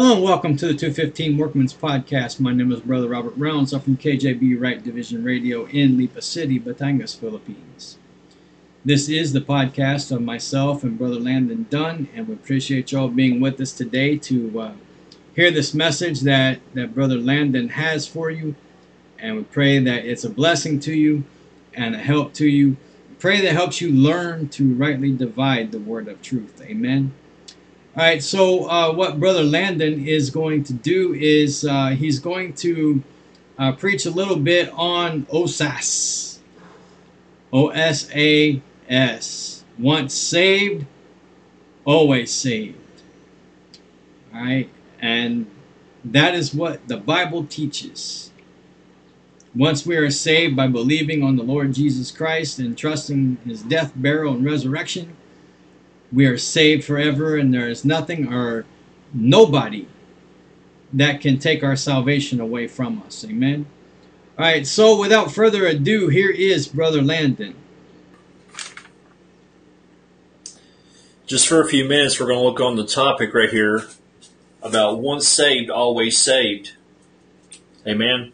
Hello and welcome to the 215 Workman's Podcast. My name is Brother Robert Rounds. I'm from KJB Right Division Radio in Lipa City, Batangas, Philippines. This is the podcast of myself and Brother Landon Dunn, and we appreciate y'all being with us today to uh, hear this message that, that Brother Landon has for you. And we pray that it's a blessing to you and a help to you. Pray that helps you learn to rightly divide the word of truth. Amen. All right, so uh, what Brother Landon is going to do is uh, he's going to uh, preach a little bit on OSAS. O S A S. Once saved, always saved. All right, and that is what the Bible teaches. Once we are saved by believing on the Lord Jesus Christ and trusting his death, burial, and resurrection, we are saved forever, and there is nothing or nobody that can take our salvation away from us. Amen. All right, so without further ado, here is Brother Landon. Just for a few minutes, we're going to look on the topic right here about once saved, always saved. Amen.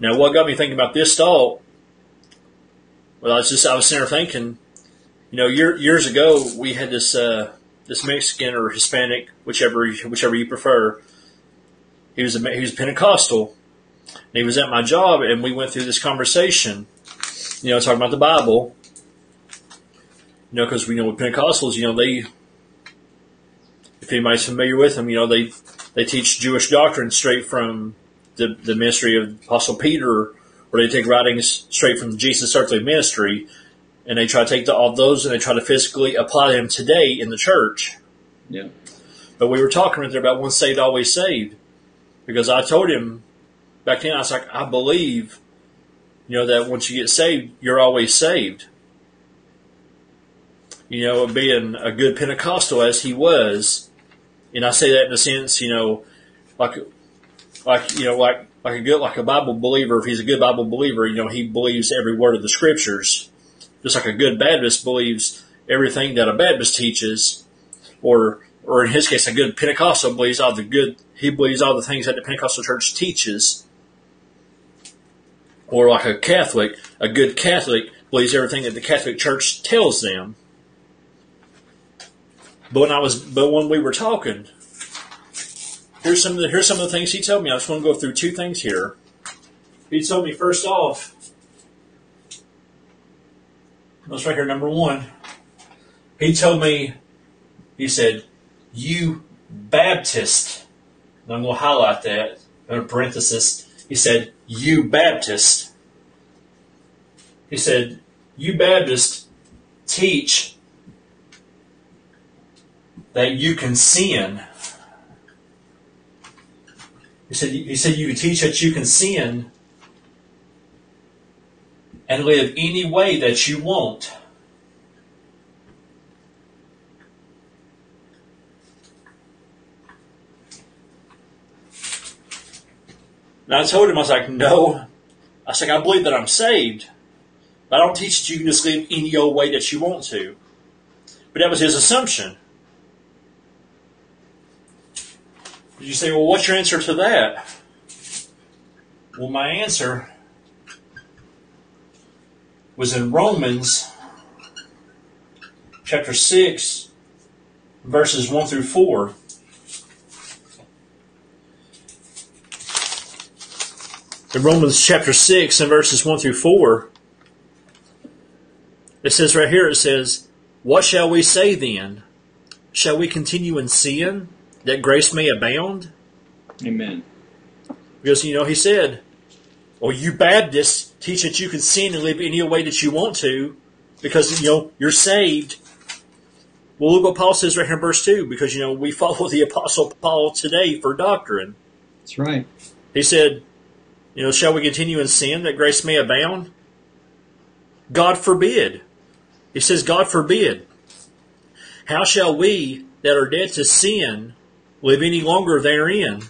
Now, what got me thinking about this thought? Well, I was just I was sitting there thinking, you know, year, years ago we had this uh, this Mexican or Hispanic, whichever whichever you prefer. He was a he was Pentecostal. And he was at my job, and we went through this conversation. You know, talking about the Bible. You know, because we know with Pentecostals, you know, they if anybody's familiar with them, you know, they they teach Jewish doctrine straight from the the ministry of Apostle Peter, or they take writings straight from Jesus' earthly ministry and they try to take the, all those and they try to physically apply them today in the church. Yeah. But we were talking right there about once saved, always saved, because I told him back then I was like, I believe, you know, that once you get saved, you're always saved. You know, being a good Pentecostal as he was, and I say that in a sense, you know, like, like you know, like like a good like a Bible believer. If he's a good Bible believer, you know, he believes every word of the scriptures just like a good Baptist believes everything that a Baptist teaches, or or in his case, a good Pentecostal believes all the good he believes all the things that the Pentecostal church teaches. Or like a Catholic, a good Catholic believes everything that the Catholic Church tells them. But when I was, but when we were talking, here's some of the here's some of the things he told me. I just want to go through two things here. He told me first off that's right here, number one. He told me, he said, you Baptist. And I'm going to highlight that in a parenthesis. He said, you Baptist. He said, you Baptist teach that you can sin. He said, he said you teach that you can sin and live any way that you want. And I told him, I was like, no. I was like, I believe that I'm saved. But I don't teach that you can just live any old way that you want to. But that was his assumption. You say, well, what's your answer to that? Well, my answer was in Romans chapter 6, verses 1 through 4. In Romans chapter 6 and verses 1 through 4, it says right here, it says, What shall we say then? Shall we continue in sin that grace may abound? Amen. Because, you know, he said, Well, you Baptists teach that you can sin and live any way that you want to because, you know, you're saved. Well, look what Paul says right here in verse 2 because, you know, we follow the Apostle Paul today for doctrine. That's right. He said, you know, shall we continue in sin that grace may abound? God forbid. He says, God forbid. How shall we that are dead to sin live any longer therein?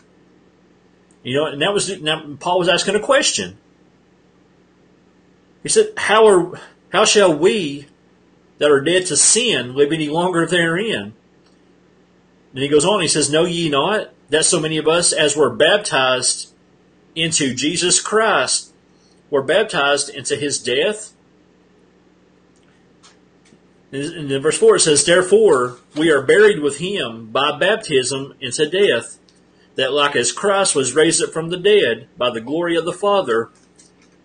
You know, and that was now Paul was asking a question. He said, How are how shall we that are dead to sin live any longer therein? And he goes on, he says, Know ye not that so many of us as were baptized into Jesus Christ were baptized into his death? And in verse 4 it says, Therefore we are buried with him by baptism into death, that like as Christ was raised up from the dead by the glory of the Father,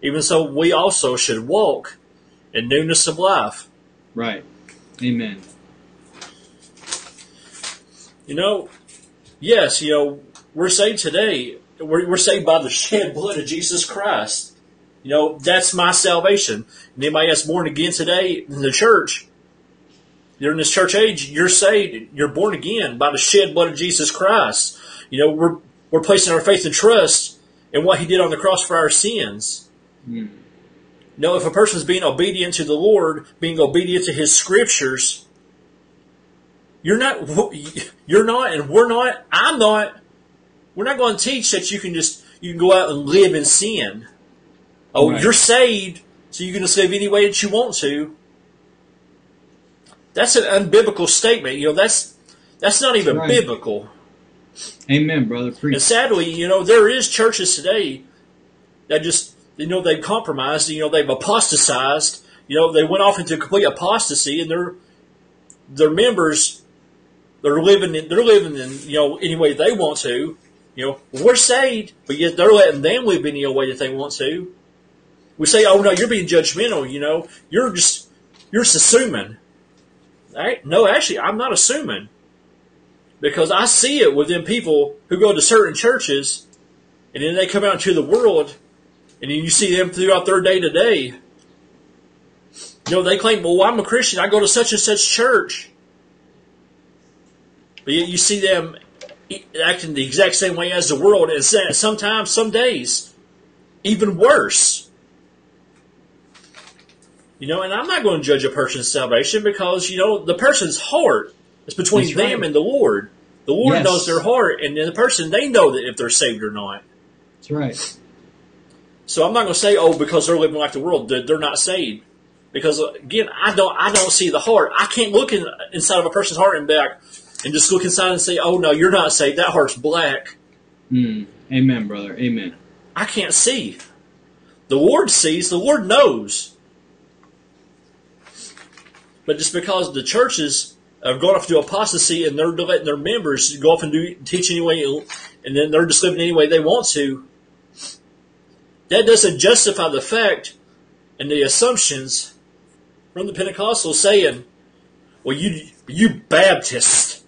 even so we also should walk in newness of life. Right. Amen. You know, yes, you know, we're saved today. We're, we're saved by the shed blood of Jesus Christ. You know, that's my salvation. And anybody that's born again today in the church, you're in this church age, you're saved, you're born again by the shed blood of Jesus Christ. You know, we're, we're placing our faith and trust in what he did on the cross for our sins. Mm. No, if a person's being obedient to the Lord, being obedient to His scriptures, you're not, you're not, and we're not, I'm not, we're not going to teach that you can just, you can go out and live in sin. Oh, Right. you're saved, so you can just live any way that you want to. That's an unbiblical statement. You know, that's, that's not even Right. biblical. Amen, brother. And Preach. sadly, you know, there is churches today that just, you know, they've compromised, you know, they've apostatized, you know, they went off into complete apostasy and their their members they're living in they're living in, you know, any way they want to. You know, we're saved, but yet they're letting them live any way that they want to. We say, Oh no, you're being judgmental, you know, you're just you're just assuming. I, no, actually I'm not assuming because I see it within people who go to certain churches, and then they come out into the world, and then you see them throughout their day to day. You know, they claim, "Well, I'm a Christian. I go to such and such church," but yet you see them acting the exact same way as the world, and sometimes, some days, even worse. You know, and I'm not going to judge a person's salvation because you know the person's heart is between That's them right. and the Lord. The Lord Yes. knows their heart, and then the person they know that if they're saved or not. That's right. So I'm not going to say, oh, because they're living like the world, that they're not saved. Because again, I don't, I don't see the heart. I can't look in, inside of a person's heart and back, and just look inside and say, oh no, you're not saved. That heart's black. Mm. Amen, brother. Amen. I can't see. The Lord sees. The Lord knows. But just because the churches have gone off to apostasy and they're letting their members go off and do teach anyway, and then they're just living any way they want to, that doesn't justify the fact and the assumptions from the Pentecostals saying, "Well, you you Baptist,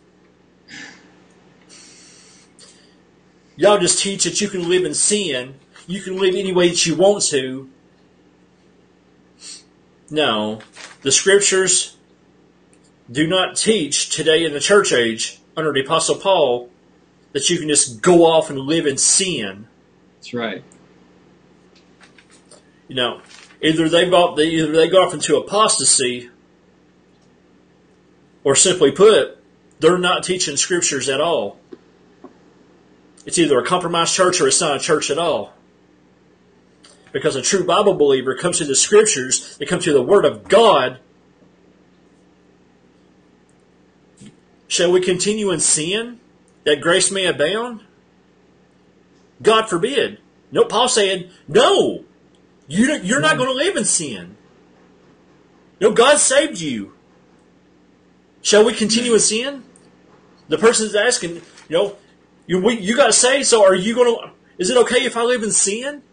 y'all just teach that you can live in sin, you can live any way that you want to." No, the scriptures do not teach today in the church age under the Apostle Paul that you can just go off and live in sin. That's right. You know, either they bought the, either they go off into apostasy, or simply put, they're not teaching scriptures at all. It's either a compromised church or it's not a church at all. Because a true Bible believer comes to the scriptures, they come to the Word of God. Shall we continue in sin that grace may abound? God forbid. No, Paul said, no, you don't, you're not going to live in sin. No, God saved you. Shall we continue in sin? The person's asking, you know, you we, you got saved, so are you going to? Is it okay if I live in sin?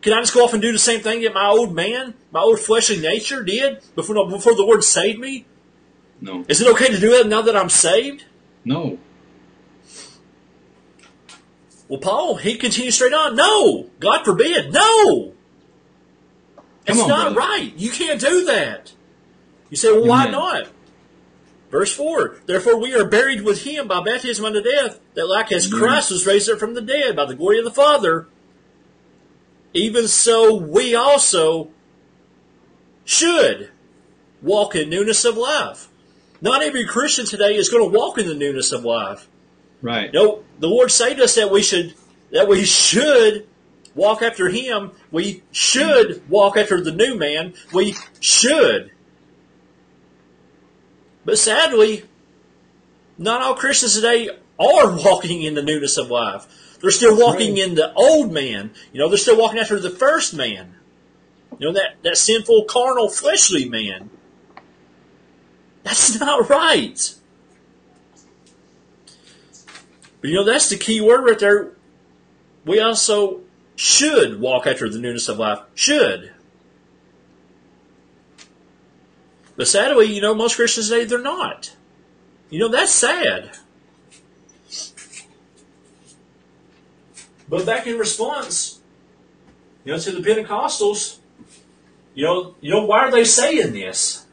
Can I just go off and do the same thing that my old man, my old fleshly nature did before before the Lord saved me? No. Is it okay to do that now that I'm saved? No. Well, Paul, he continues straight on. No, God forbid, no. It's on, not brother. right. You can't do that. You say, well, why not? Verse 4 Therefore we are buried with him by baptism unto death, that like as Amen. Christ was raised up from the dead by the glory of the Father, even so we also should walk in newness of life. Not every Christian today is going to walk in the newness of life. Right. No, the Lord saved us that we should that we should walk after Him. We should walk after the new man. We should. But sadly, not all Christians today are walking in the newness of life. They're still walking right. in the old man. You know, they're still walking after the first man. You know, that, that sinful, carnal, fleshly man. That's not right. But you know, that's the key word right there. We also should walk after the newness of life. Should. But sadly, you know, most Christians today, they're not. You know, that's sad. But back in response, you know, to the Pentecostals, you know, you know, why are they saying this?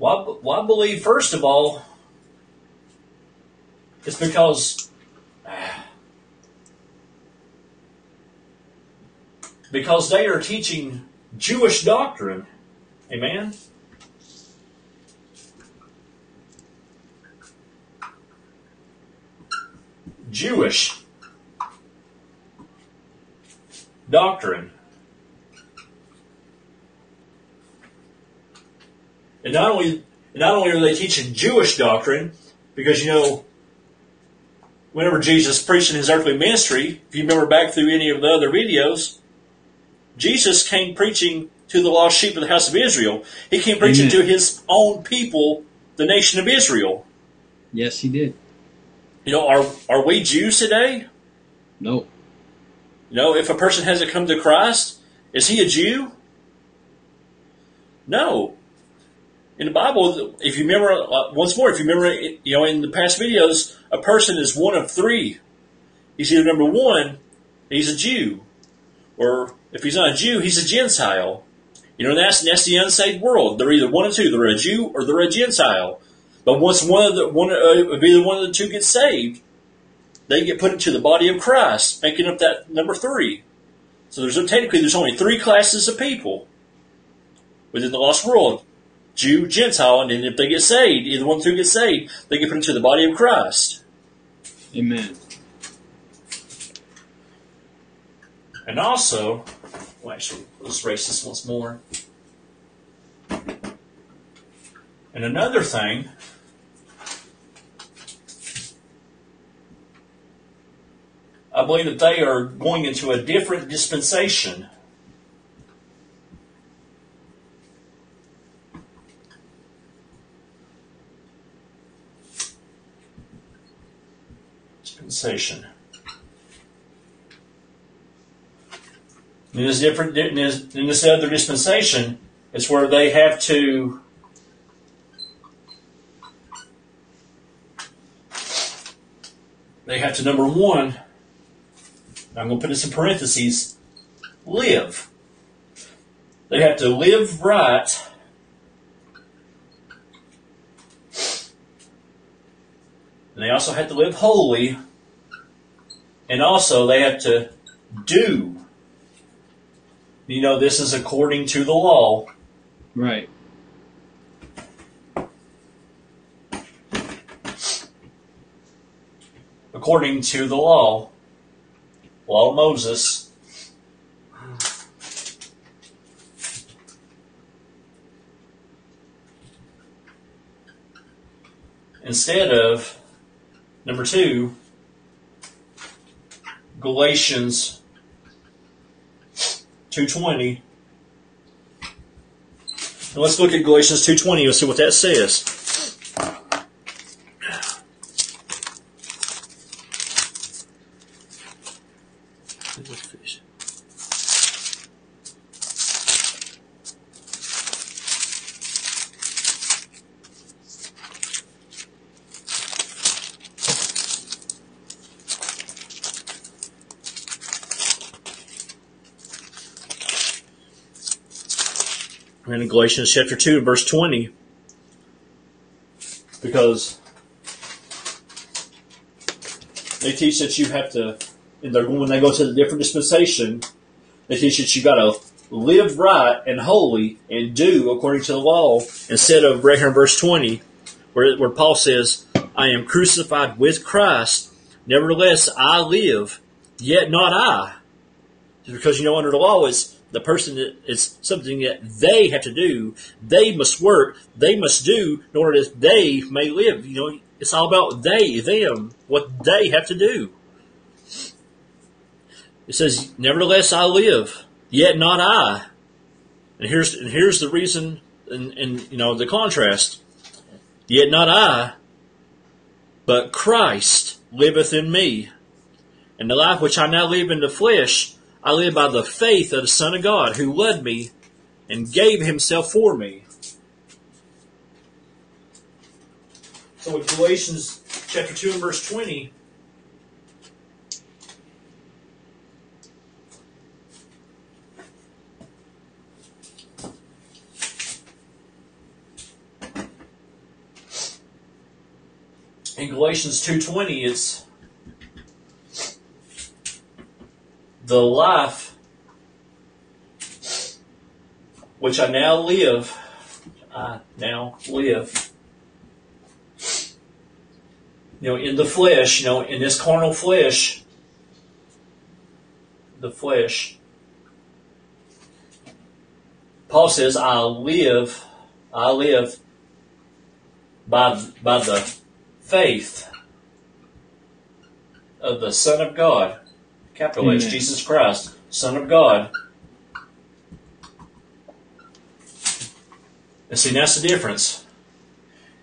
Why, why believe, first of all, it's because because they are teaching Jewish doctrine. Amen. Jewish doctrine. And not only not only are they teaching Jewish doctrine, because you know, whenever Jesus preached in his earthly ministry, if you remember back through any of the other videos, Jesus came preaching to the lost sheep of the house of Israel. He came preaching Amen. to his own people, the nation of Israel. Yes, he did. You know, are are we Jews today? No. You know, if a person hasn't come to Christ, is he a Jew? No. In the Bible, if you remember, uh, once more, if you remember, you know, in the past videos, a person is one of three. He's either number one, he's a Jew, or if he's not a Jew, he's a Gentile. You know, that's that's the unsaved world. They're either one of two. They're a Jew or they're a Gentile. But once one of the one uh, if either one of the two gets saved, they get put into the body of Christ, making up that number three. So there's technically there's only three classes of people within the lost world: Jew, Gentile, and then if they get saved, either one of the two get saved, they get put into the body of Christ. Amen. And also, well, actually, let's erase this once more. And another thing, I believe that they are going into a different dispensation. Dispensation. In this different in this, in this other dispensation, it's where they have to they have to number one. I'm going to put this in parentheses. Live. They have to live right. And they also have to live holy. And also they have to do you know, this is according to the law. Right. According to the law. Law of Moses. Instead of number two, Galatians 220. And let's look at Galatians 220 and see what that says. In Galatians chapter 2, verse 20. Because they teach that you have to, and they're, when they go to the different dispensation, they teach that you got to live right and holy and do according to the law instead of right here in verse 20 where, where Paul says, I am crucified with Christ, nevertheless I live, yet not I. Because you know under the law it's the person that it's something that they have to do. They must work. They must do in order that they may live. You know, it's all about they, them, what they have to do. It says, "Nevertheless, I live, yet not I." And here's and here's the reason, and, and you know the contrast. Yet not I, but Christ liveth in me. And the life which I now live in the flesh, I live by the faith of the Son of God, who loved me and gave himself for me. So in Galatians chapter 2 and verse 20, in Galatians 2:20 it's the life which I now live I now live you know in the flesh you know in this carnal flesh the flesh. Paul says I live I live by by the faith of the Son of God, capital H, Amen. Mm. Jesus Christ, Son of God. And see, that's the difference.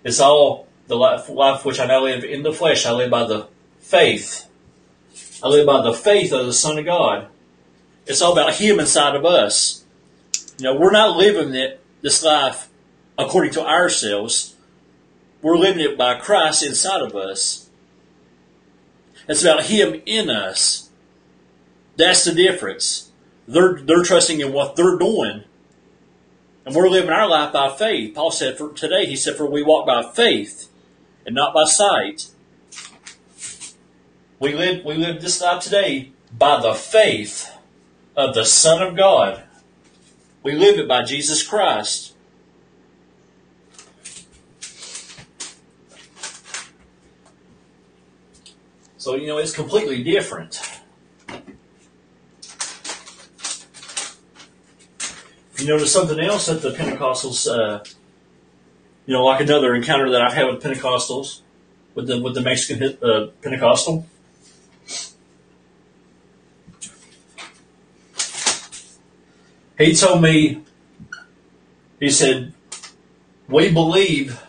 It's all the life, life which I now live in the flesh. I live by the faith. I live by the faith of the Son of God. It's all about Him inside of us. You know, we're not living it, this life according to ourselves. We're living it by Christ inside of us. It's about Him in us. That's the difference. They're, they're trusting in what they're doing. And we're living our life by faith. Paul said for today, he said, for we walk by faith and not by sight. We live, we live this life today by the faith of the Son of God. We live it by Jesus Christ. So, you know, it's completely different. You notice something else that the Pentecostals, uh, you know, like another encounter that I've had with Pentecostals, with the with the Mexican uh, Pentecostal. He told me, he said, we believe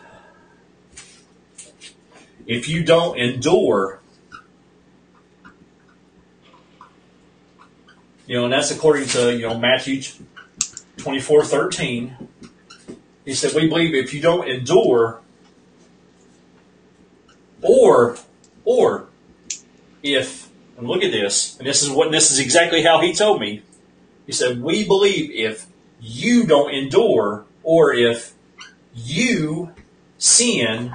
if you don't endure You know, and that's according to, you know, Matthew 24, 13. He said, we believe if you don't endure, or, or, if, and look at this, and this is what, this is exactly how he told me. He said, we believe if you don't endure, or if you sin,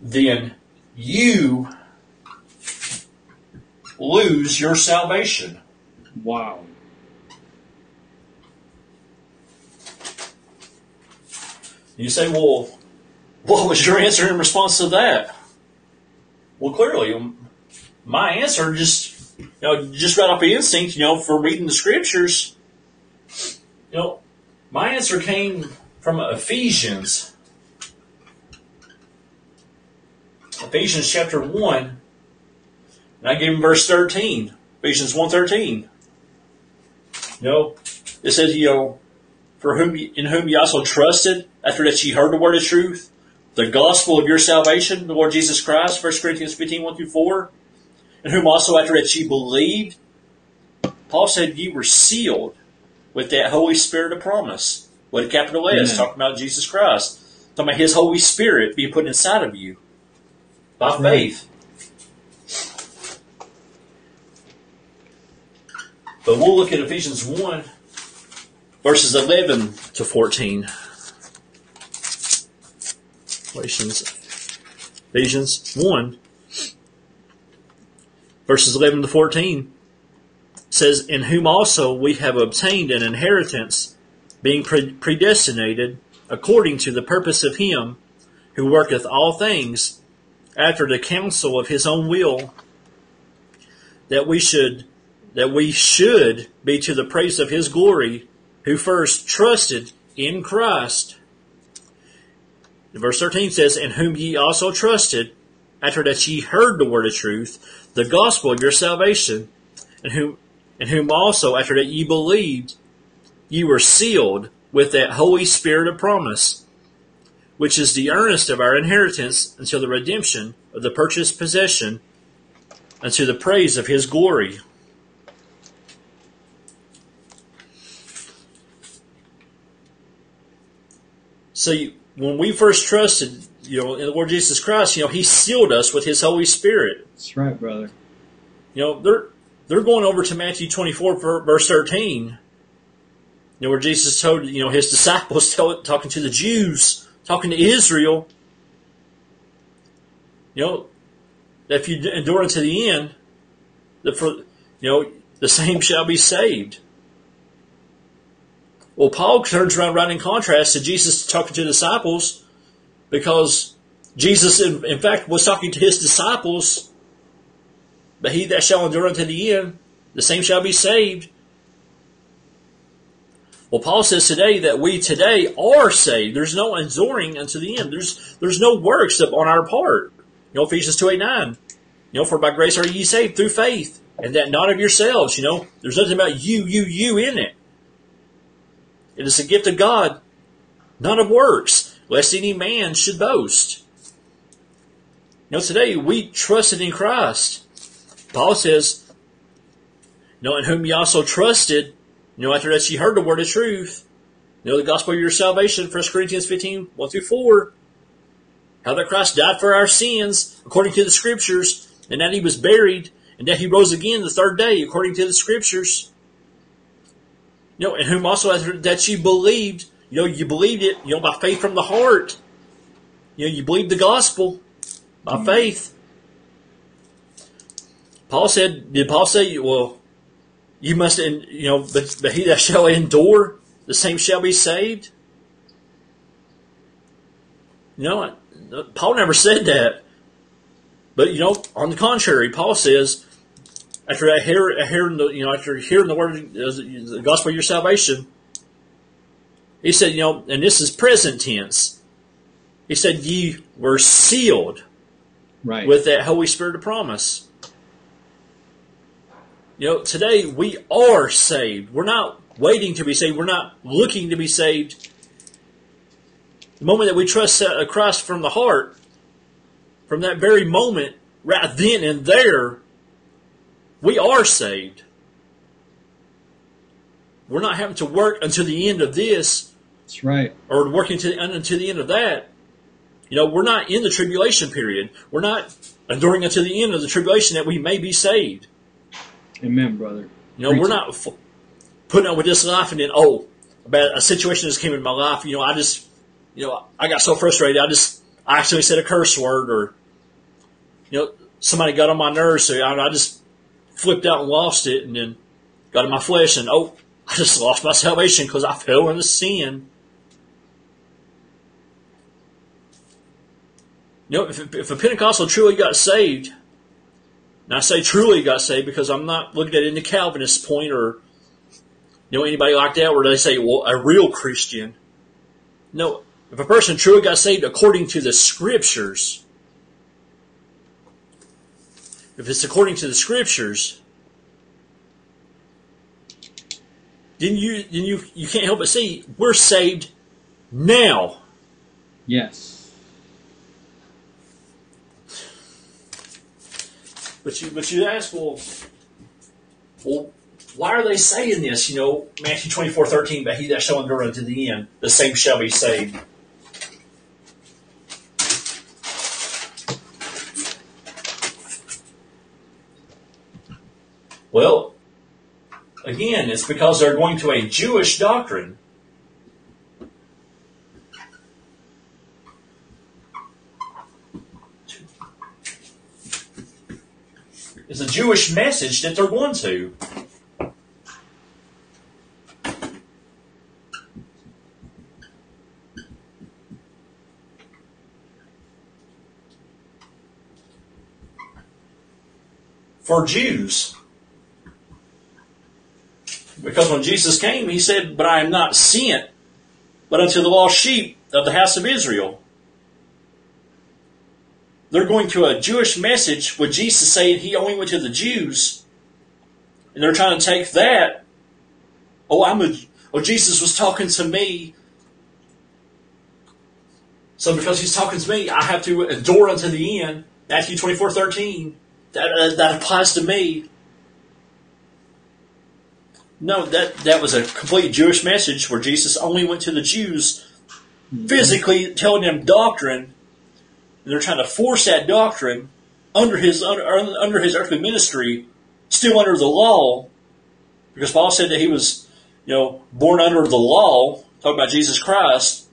then you lose your salvation. Wow. You say, well, what was your answer in response to that? Well, clearly, um, my answer just, you know, just right off the instinct, you know, from reading the scriptures, you know, my answer came from Ephesians. Ephesians chapter 1, and I gave him verse 13, Ephesians 1.13. You know, it says, you know, for whom in whom you also trusted, after that ye heard the word of truth, the gospel of your salvation, the Lord Jesus Christ, 1 Corinthians 15, 1 through 4, in whom also after that ye believed, Paul said ye were sealed with that Holy Spirit of promise. What a capital S, Amen. talking about Jesus Christ. Talking about his Holy Spirit being put inside of you by That's right. faith. But we'll look at Ephesians 1, verses 11 to 14. Galatians, Ephesians 1, verses 11 to 14 says, In whom also we have obtained an inheritance, being pre- predestinated according to the purpose of Him who worketh all things after the counsel of His own will, that we should that we should be to the praise of his glory, who first trusted in Christ. Verse 13 says, In whom ye also trusted, after that ye heard the word of truth, the gospel of your salvation, and whom, and whom also, after that ye believed, ye were sealed with that Holy Spirit of promise, which is the earnest of our inheritance until the redemption of the purchased possession, unto the praise of his glory. So you, when we first trusted, you know, in the Lord Jesus Christ, you know, He sealed us with His Holy Spirit. That's right, brother. You know, they're they're going over to Matthew twenty four verse thirteen. You know, where Jesus told you know His disciples tell, talking to the Jews, talking to Israel. You know, that if you endure unto the end, that for you know the same shall be saved. Well, Paul turns around right in contrast to Jesus talking to disciples because Jesus, in, in fact, was talking to his disciples. But he that shall endure unto the end, the same shall be saved. Well, Paul says today that we today are saved. There's no enduring unto the end. There's there's no works on our part. You know, Ephesians 2 8 9. You know, for by grace are ye saved through faith, and that not of yourselves. You know, there's nothing about you, you, you in it. It is a gift of God, not of works, lest any man should boast. Know, today we trusted in Christ. Paul says, you know, in whom ye also trusted, you know, after that ye heard the word of truth, you know, the gospel of your salvation, 1 Corinthians 15, 1 through 4. How that Christ died for our sins, according to the scriptures, and that he was buried, and that he rose again the third day, according to the scriptures. You know, and whom also that you believed, you know, you believed it, you know, by faith from the heart. You know, you believed the gospel by mm-hmm. faith. Paul said, did Paul say, well, you must, you know, but, but he that shall endure, the same shall be saved? You know, Paul never said that. But, you know, on the contrary, Paul says, after I hear, hearing the, you know, after hearing the word, the gospel of your salvation, he said, you know, and this is present tense. He said, ye were sealed right. with that Holy Spirit of promise. You know, today we are saved. We're not waiting to be saved. We're not looking to be saved. The moment that we trust uh, Christ from the heart, from that very moment, right then and there, we are saved. We're not having to work until the end of this. That's right. Or working to the, until the end of that. You know, we're not in the tribulation period. We're not enduring until the end of the tribulation that we may be saved. Amen, brother. You know, Preach we're not f- putting up with this life and then, oh, about a situation just came in my life. You know, I just, you know, I got so frustrated. I just, I actually said a curse word or, you know, somebody got on my nerves. So I, I just flipped out and lost it, and then got in my flesh, and oh, I just lost my salvation because I fell into sin. You know, if, if a Pentecostal truly got saved, and I say truly got saved because I'm not looking at the Calvinist point or you know anybody like that where they say, well, a real Christian. No, if a person truly got saved according to the Scriptures, if it's according to the scriptures, then you then you you can't help but see we're saved now. Yes. But you but you ask, well, well, why are they saying this? You know, Matthew twenty four thirteen, but he that shall endure unto the end, the same shall be saved. Well, again, it's because they're going to a Jewish doctrine. It's a Jewish message that they're going to. For Jews, Because when Jesus came, he said, But I am not sent, but unto the lost sheep of the house of Israel. They're going to a Jewish message with Jesus saying he only went to the Jews. And they're trying to take that. Oh, I'm a, oh, Jesus was talking to me. So because he's talking to me, I have to endure unto the end. Matthew 24, 13. That, uh, that applies to me. No, that, that was a complete Jewish message where Jesus only went to the Jews, physically telling them doctrine. And they're trying to force that doctrine under his under, under his earthly ministry, still under the law, because Paul said that he was, you know, born under the law. Talking about Jesus Christ.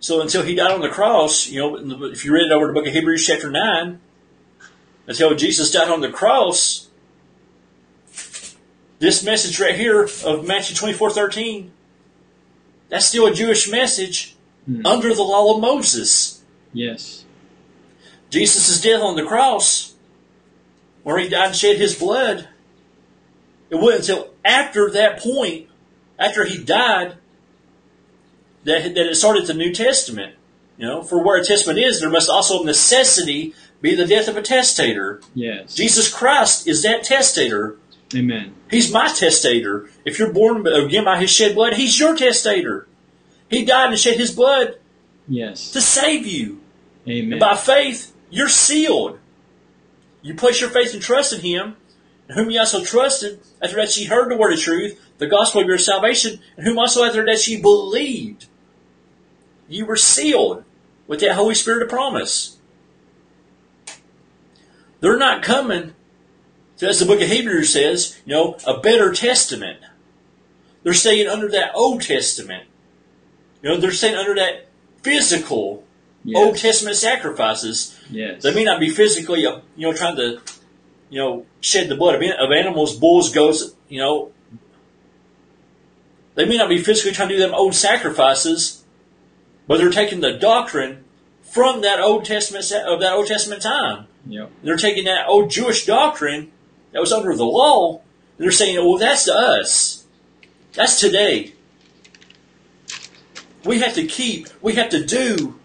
So until he died on the cross, you know, if you read it over the book of Hebrews chapter nine, until Jesus died on the cross, this message right here of Matthew 24 13, that's still a Jewish message Hmm. under the law of Moses. Yes. Jesus' death on the cross, where he died and shed his blood, it wasn't until after that point, after he died, that, that it started the New Testament. You know, for where a testament is, there must also of necessity be the death of a testator. Yes. Jesus Christ is that testator. Amen. He's my testator. If you're born again by his shed blood, he's your testator. He died and shed his blood Yes. to save you. Amen. And by faith, you're sealed. You place your faith and trust in him, and whom ye also trusted, after that ye heard the word of truth, the gospel of your salvation, and whom also after that ye believed. You were sealed with that Holy Spirit of promise. They're not coming, to, as the book of Hebrews says, you know, a better testament. They're staying under that Old Testament. You know, they're staying under that physical yes. Old Testament sacrifices. Yes. They may not be physically, you know, trying to, you know, shed the blood of, of animals, bulls, goats, you know. They may not be physically trying to do them old sacrifices, but they're taking the doctrine from that Old Testament of that Old Testament time. Yep. They're taking that old Jewish doctrine that was under the law, they're saying, "Well, that's to us. That's today. We have to keep. We have to do.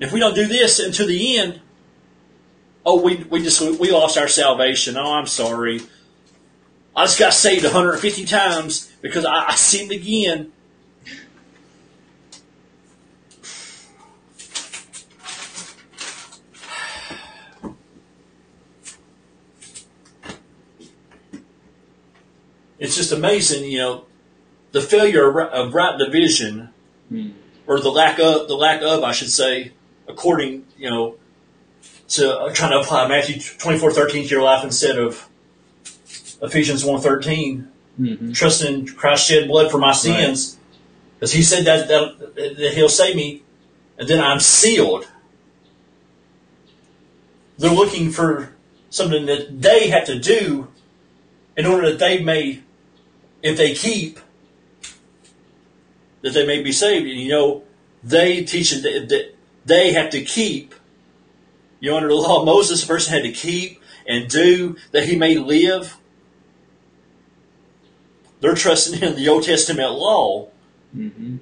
If we don't do this until the end, oh, we we just we lost our salvation. Oh, I'm sorry. I just got saved 150 times because I, I sinned again. It's just amazing, you know, the failure of right- division Hmm. or the lack of the lack of, I should say, according you know to uh, trying to apply Matthew twenty four thirteen to your life instead of Ephesians one thirteen, hmm trusting in Christ's shed blood for my sins, because He said that, that that He'll save me, and then I'm sealed. They're looking for something that they have to do in order that they may, if they keep, that they may be saved. And you know, they teach that, they have to keep. You know, under the law of Moses, a person had to keep and do that he may live. They're trusting in the Old Testament law, hmm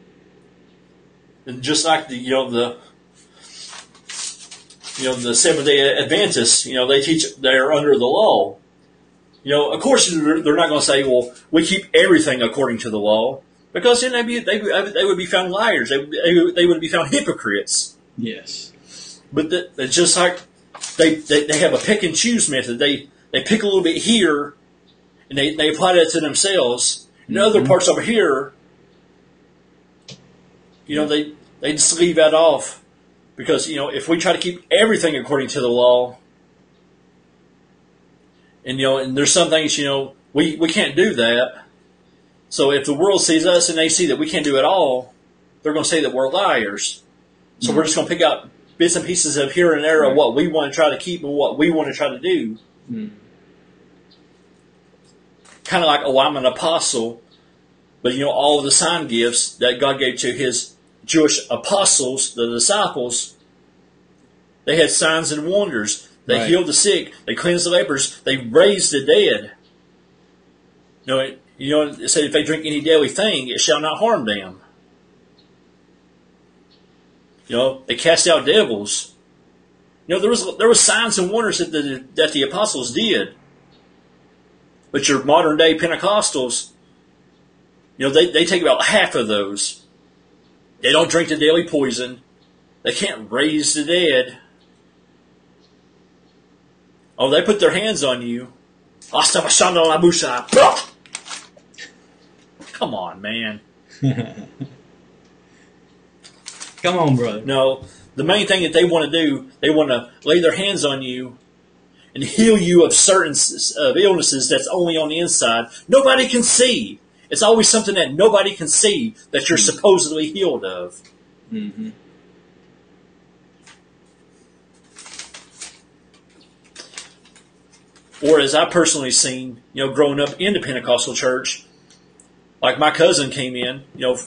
and just like the you know the you know the Seventh Day Adventists, you know they teach they're under the law. You know, of course, they're not going to say, "Well, we keep everything according to the law," because then they'd be, they they would be found liars. They would- they would- they would be found hypocrites. Yes. But that, it's just like they, they they have a pick and choose method. They they pick a little bit here, and they, they apply that to themselves. And other Mhm. parts over here, you know, they they just leave that off because you know if we try to keep everything according to the law, and you know, and there's some things you know we we can't do that. So if the world sees us and they see that we can't do it all, they're going to say that we're liars. So we're just going to pick out bits and pieces of here and there of what we want to try to keep and what we want to try to do. Mm. Kind of like, oh, I'm an apostle, but you know, all of the sign gifts that God gave to His Jewish apostles, the disciples, they had signs and wonders. They Right. healed the sick. They cleansed the lepers. They raised the dead. You know, it, you know, it said if they drink any deadly thing, it shall not harm them. You know, they cast out devils. You know, there was there was signs and wonders that the that the apostles did. But your modern day Pentecostals, you know, they, they take about half of those. They don't drink the daily poison. They can't raise the dead. Oh, they put their hands on you. Come on, man. Come on, brother. No, the main thing that they want to do, they want to lay their hands on you and heal you of certain of illnesses that's only on the inside. Nobody can see. It's always something that nobody can see that you're supposedly healed of. Mm-hmm. Or as I personally seen, you know, growing up in the Pentecostal church, like my cousin came in, you know,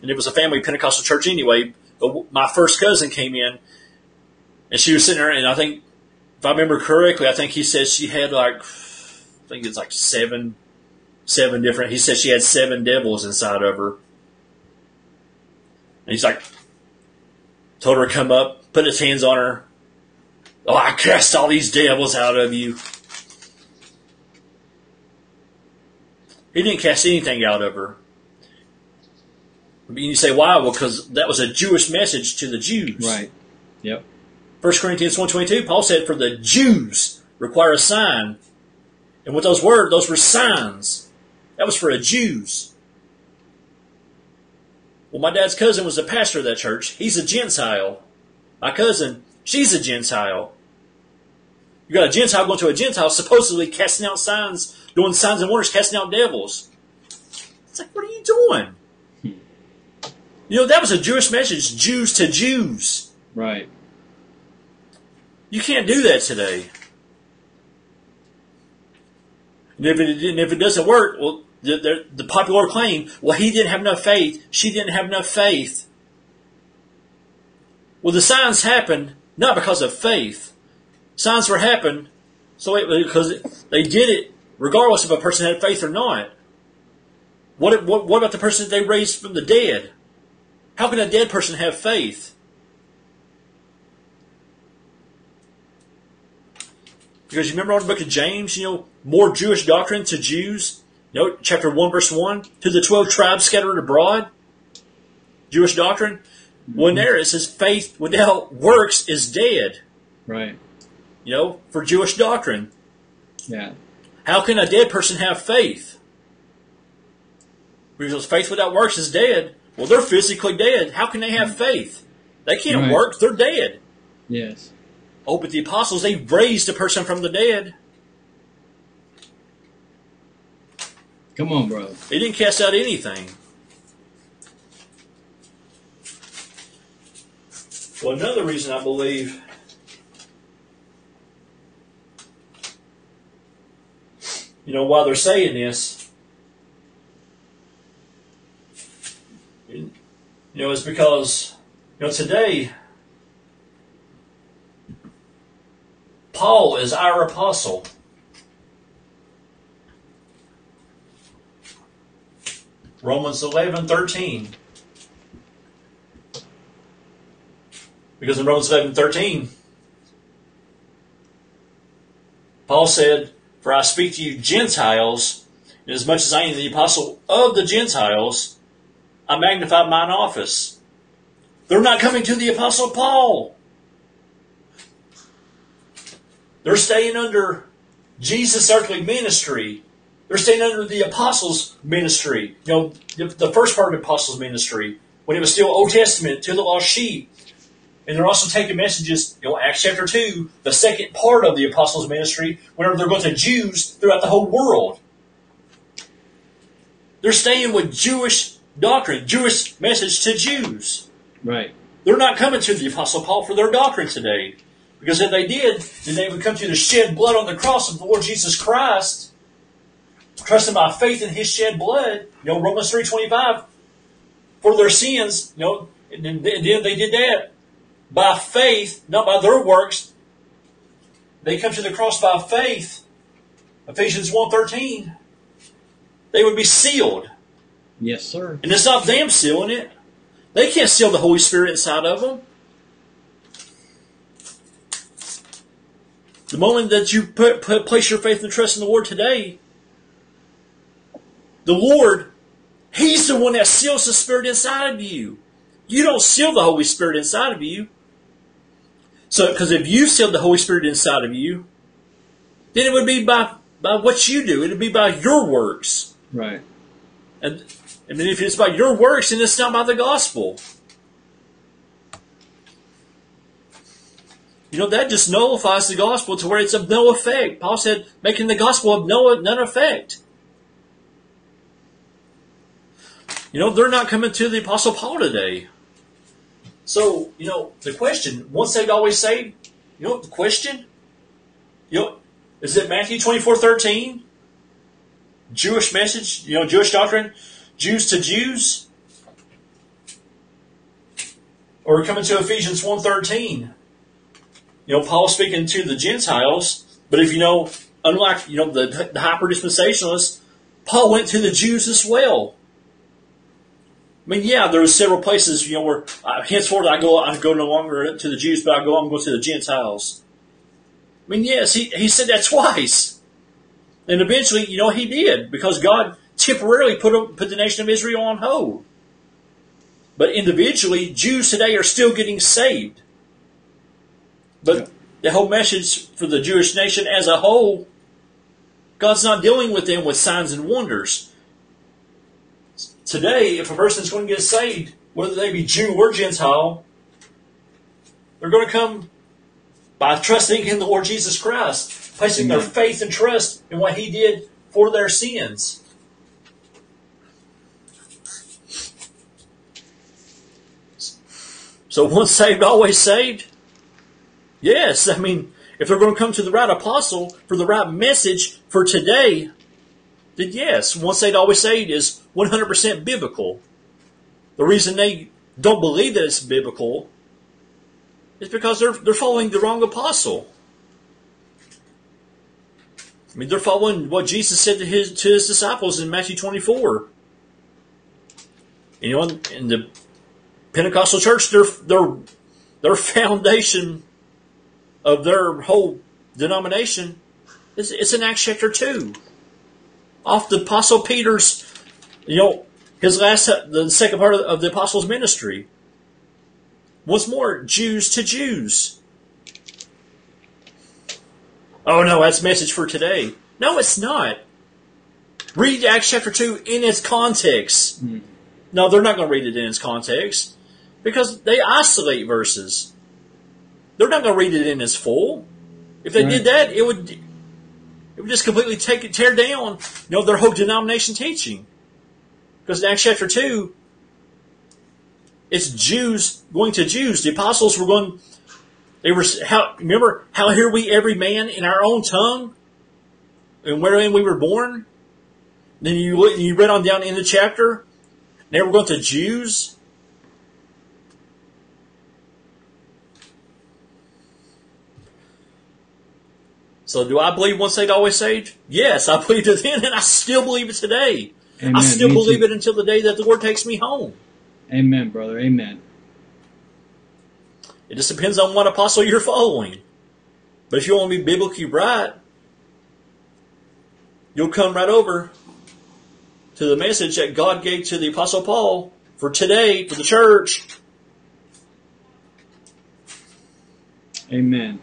and it was a family Pentecostal church anyway. But my first cousin came in, and she was sitting there, and I think, if I remember correctly, I think he said she had like, I think it's like seven, seven different. He said she had seven devils inside of her. And he's like, told her to come up, put his hands on her. Oh, I cast all these devils out of you. He didn't cast anything out of her. And You say why? Well, because that was a Jewish message to the Jews. Right. Yep. 1 Corinthians 1.22, Paul said, for the Jews require a sign. And with those words, those were signs. That was for the Jews. Well, my dad's cousin was the pastor of that church. He's a Gentile. My cousin, she's a Gentile. You got a Gentile going to a Gentile, supposedly casting out signs, doing signs and wonders, casting out devils. It's like, what are you doing? Hmm. You know, that was a Jewish message, Jews to Jews. Right. You can't do that today. And if it, and if it doesn't work, well, the, the, the popular claim, well, he didn't have enough faith, she didn't have enough faith. Well, the signs happened not because of faith. Signs were happened so it, because they did it regardless if a person had faith or not. What, what, what about the person that they raised from the dead? How can a dead person have faith? Because you remember on the book of James, you know, more Jewish doctrine to Jews. You know, chapter 1, verse 1, to the 12 tribes scattered abroad. Jewish doctrine. When mm-hmm. there it says faith without works is dead. Right. You know, for Jewish doctrine. Yeah. How can a dead person have faith? Because faith without works is dead. Well, they're physically dead. How can they have faith? They can't Right. work. They're dead. Yes. Oh, but the apostles, they raised a person from the dead. Come on, bro. They didn't cast out anything. Well, another reason I believe you know, while they're saying this, you know, is because, you know, today, Paul is our apostle. Romans 11, 13. Because in Romans 11, 13, Paul said, For I speak to you Gentiles, inasmuch as much as I am the apostle of the Gentiles, I magnify mine office. They're not coming to the apostle Paul. They're staying under Jesus' earthly ministry. They're staying under the apostles' ministry. You know, the, the first part of the apostles' ministry, when it was still Old Testament to the lost sheep. And they're also taking messages, you know, Acts chapter 2, the second part of the apostles' ministry, whenever they're going to Jews throughout the whole world. They're staying with Jewish doctrine, Jewish message to Jews. Right. They're not coming to the Apostle Paul for their doctrine today. Because if they did, then they would come to the shed blood on the cross of the Lord Jesus Christ, trusting by faith in His shed blood. You know, Romans three twenty five, for their sins. You know, and then, they did that by faith, not by their works. They come to the cross by faith. Ephesians one thirteen. they would be sealed. Yes, sir. And it's not them sealing it. They can't seal the Holy Spirit inside of them. The moment that you put, put place your faith and trust in the Lord today, the Lord, He's the one that seals the Spirit inside of you. You don't seal the Holy Spirit inside of you. So, because if you sealed the Holy Spirit inside of you, then it would be by by what you do. It would be by your works. Right. And I mean, if it's by your works, then it's not by the gospel. You know, that just nullifies the gospel to where it's of no effect. Paul said, making the gospel of no none effect. You know, they're not coming to the Apostle Paul today. So, you know, the question, once saved, always saved, you know, the question, you know, is it Matthew 24, 13? Jewish message, you know, Jewish doctrine, Jews to Jews? Or coming to Ephesians 1.13? You know, Paul speaking to the Gentiles, but if you know, unlike, you know, the, the hyper dispensationalists, Paul went to the Jews as well. I mean, yeah, there are several places, you know, where uh, henceforth I go, I go no longer to the Jews, but I go, I'm going to the Gentiles. I mean, yes, he, he said that twice. And eventually, you know, he did, because God temporarily put, put the nation of Israel on hold. But individually, Jews today are still getting saved. But yeah. the whole message for the Jewish nation as a whole, God's not dealing with them with signs and wonders. Today, if a person is going to get saved, whether they be Jew or Gentile, they're going to come by trusting in the Lord Jesus Christ, placing Amen. their faith and trust in what He did for their sins. So once saved, always saved? Yes, I mean, if they're going to come to the right apostle for the right message for today, then yes, once saved, always saved is 100% biblical. The reason they don't believe that it's biblical is because they're, they're following the wrong apostle. I mean, they're following what Jesus said to his, to his disciples in Matthew 24. You know, in, in the Pentecostal church, their, their, their foundation of their whole denomination is it's in Acts chapter 2. Off the Apostle Peter's, you know, his last, the second part of the Apostles' ministry. Once more, Jews to Jews. Oh no, that's message for today. No, it's not. Read Acts chapter 2 in its context. Mm. No, they're not going to read it in its context because they isolate verses. They're not going to read it in its full. If they right. did that, it would it would just completely take it, tear down, you know, their whole denomination teaching. Because in Acts chapter two, it's Jews going to Jews. The apostles were going. They were how remember how hear we every man in our own tongue, and wherein we were born. Then you you read on down in the chapter. They were going to Jews. So do I believe once saved, always saved? Yes, I believed it then, and I still believe it today. Amen. I still Me believe too. it until the day that the Lord takes me home. Amen, brother. Amen. It just depends on what apostle you're following. But if you want to be biblically right, you'll come right over to the message that God gave to the apostle Paul for today, for the church. Amen.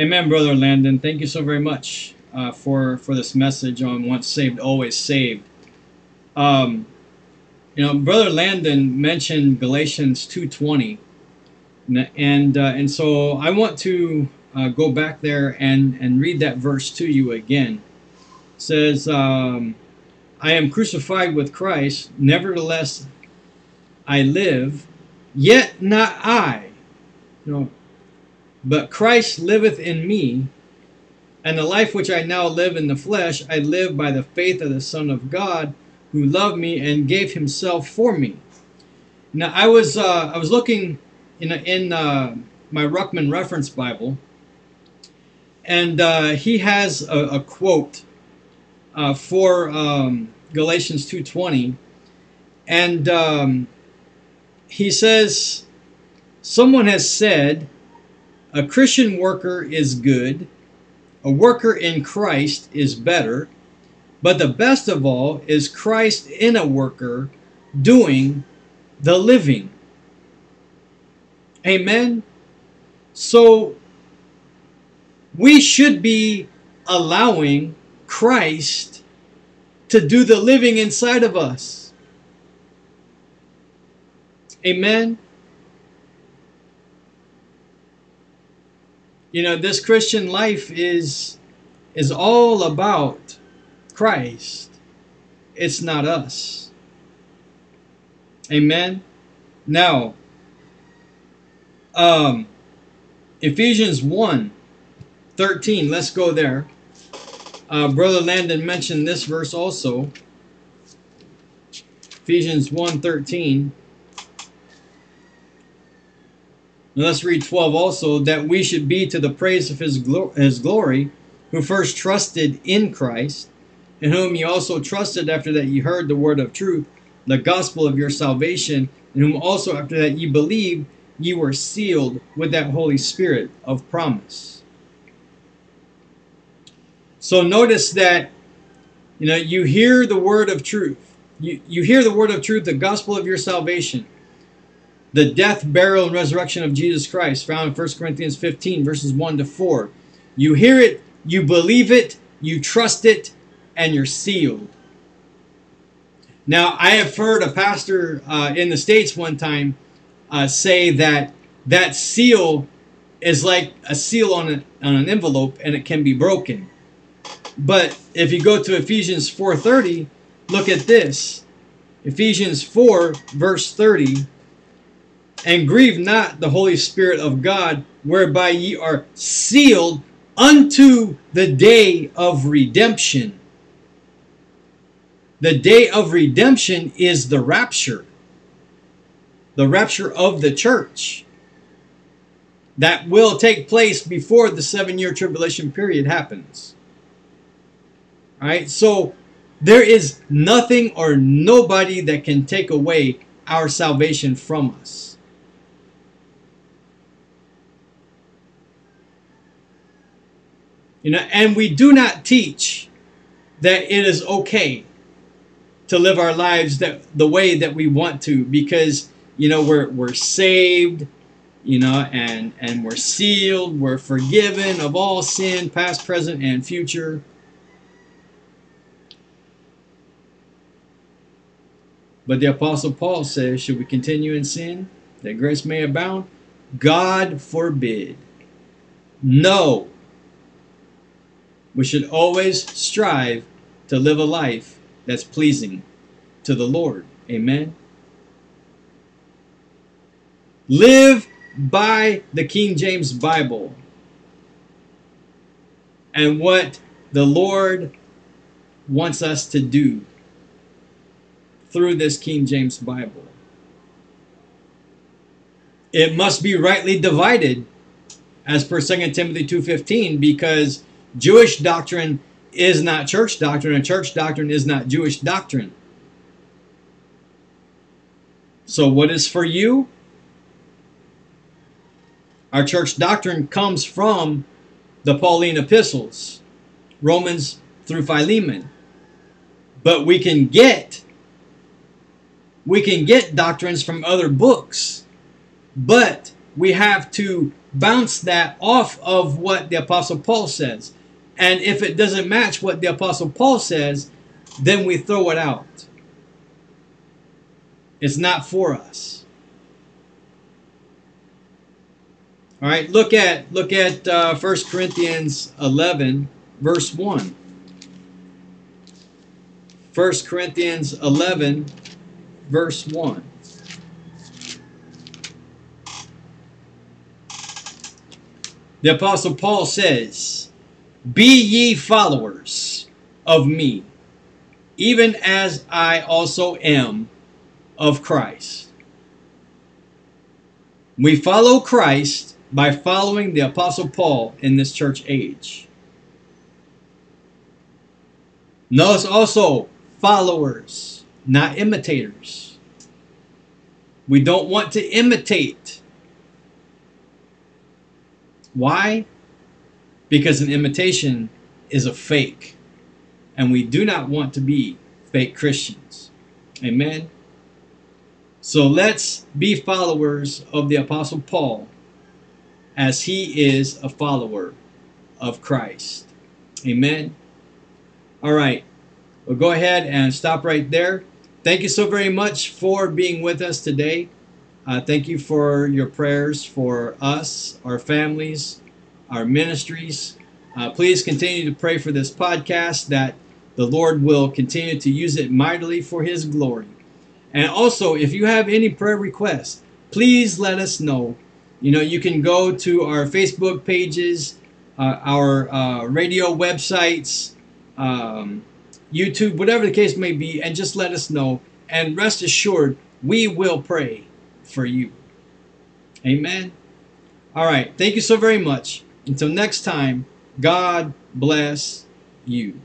Amen, brother Landon. Thank you so very much uh, for for this message on once saved, always saved. Um, you know, brother Landon mentioned Galatians two twenty, and uh, and so I want to uh, go back there and and read that verse to you again. It says, um, "I am crucified with Christ; nevertheless, I live, yet not I." You know, but Christ liveth in me, and the life which I now live in the flesh, I live by the faith of the Son of God, who loved me and gave Himself for me. Now I was uh, I was looking in in uh, my Ruckman Reference Bible, and uh, he has a, a, quote uh, for um, Galatians 2.20. And um, he says, someone has said, a Christian worker is good, a worker in Christ is better, but the best of all is Christ in a worker doing the living. Amen. So we should be allowing Christ to do the living inside of us. Amen. You know, this Christian life is is all about Christ. It's not us. Amen. Now, um, Ephesians 1 13, let's go there. Uh, Brother Landon mentioned this verse also. Ephesians 1 13. Let's read 12 also that we should be to the praise of his, glo- his glory, who first trusted in Christ, in whom ye also trusted after that ye heard the word of truth, the gospel of your salvation, in whom also after that ye believed, ye were sealed with that Holy Spirit of promise. So notice that you know you hear the word of truth. You, you hear the word of truth, the gospel of your salvation the death, burial, and resurrection of Jesus Christ, found in 1 Corinthians 15, verses 1 to 4. You hear it, you believe it, you trust it, and you're sealed. Now, I have heard a pastor uh, in the States one time uh, say that that seal is like a seal on, a, on an envelope and it can be broken. But if you go to Ephesians 4.30, look at this. Ephesians 4, verse 30 and grieve not the Holy Spirit of God, whereby ye are sealed unto the day of redemption. The day of redemption is the rapture, the rapture of the church. That will take place before the seven year tribulation period happens. All right, so there is nothing or nobody that can take away our salvation from us. You know, and we do not teach that it is okay to live our lives that the way that we want to because you know we're we're saved, you know, and and we're sealed, we're forgiven of all sin, past, present, and future. But the apostle Paul says, should we continue in sin that grace may abound? God forbid. No, we should always strive to live a life that's pleasing to the Lord. Amen. Live by the King James Bible and what the Lord wants us to do through this King James Bible. It must be rightly divided as per 2 Timothy 2:15 because Jewish doctrine is not church doctrine, and church doctrine is not Jewish doctrine. So, what is for you? Our church doctrine comes from the Pauline epistles, Romans through Philemon. But we can get we can get doctrines from other books. But we have to bounce that off of what the apostle Paul says. And if it doesn't match what the Apostle Paul says, then we throw it out. It's not for us. All right, look at look at uh, 1 Corinthians 11, verse 1. 1 Corinthians 11, verse 1. The Apostle Paul says, be ye followers of me, even as I also am of Christ. We follow Christ by following the Apostle Paul in this church age. Notice also followers, not imitators. We don't want to imitate. Why? Because an imitation is a fake. And we do not want to be fake Christians. Amen. So let's be followers of the Apostle Paul as he is a follower of Christ. Amen. All right. We'll go ahead and stop right there. Thank you so very much for being with us today. Uh, thank you for your prayers for us, our families, our ministries. Uh, please continue to pray for this podcast that the Lord will continue to use it mightily for His glory. And also, if you have any prayer requests, please let us know. You know, you can go to our Facebook pages, uh, our uh, radio websites, um, YouTube, whatever the case may be, and just let us know. And rest assured, we will pray for you. Amen. All right. Thank you so very much. Until next time, God bless you.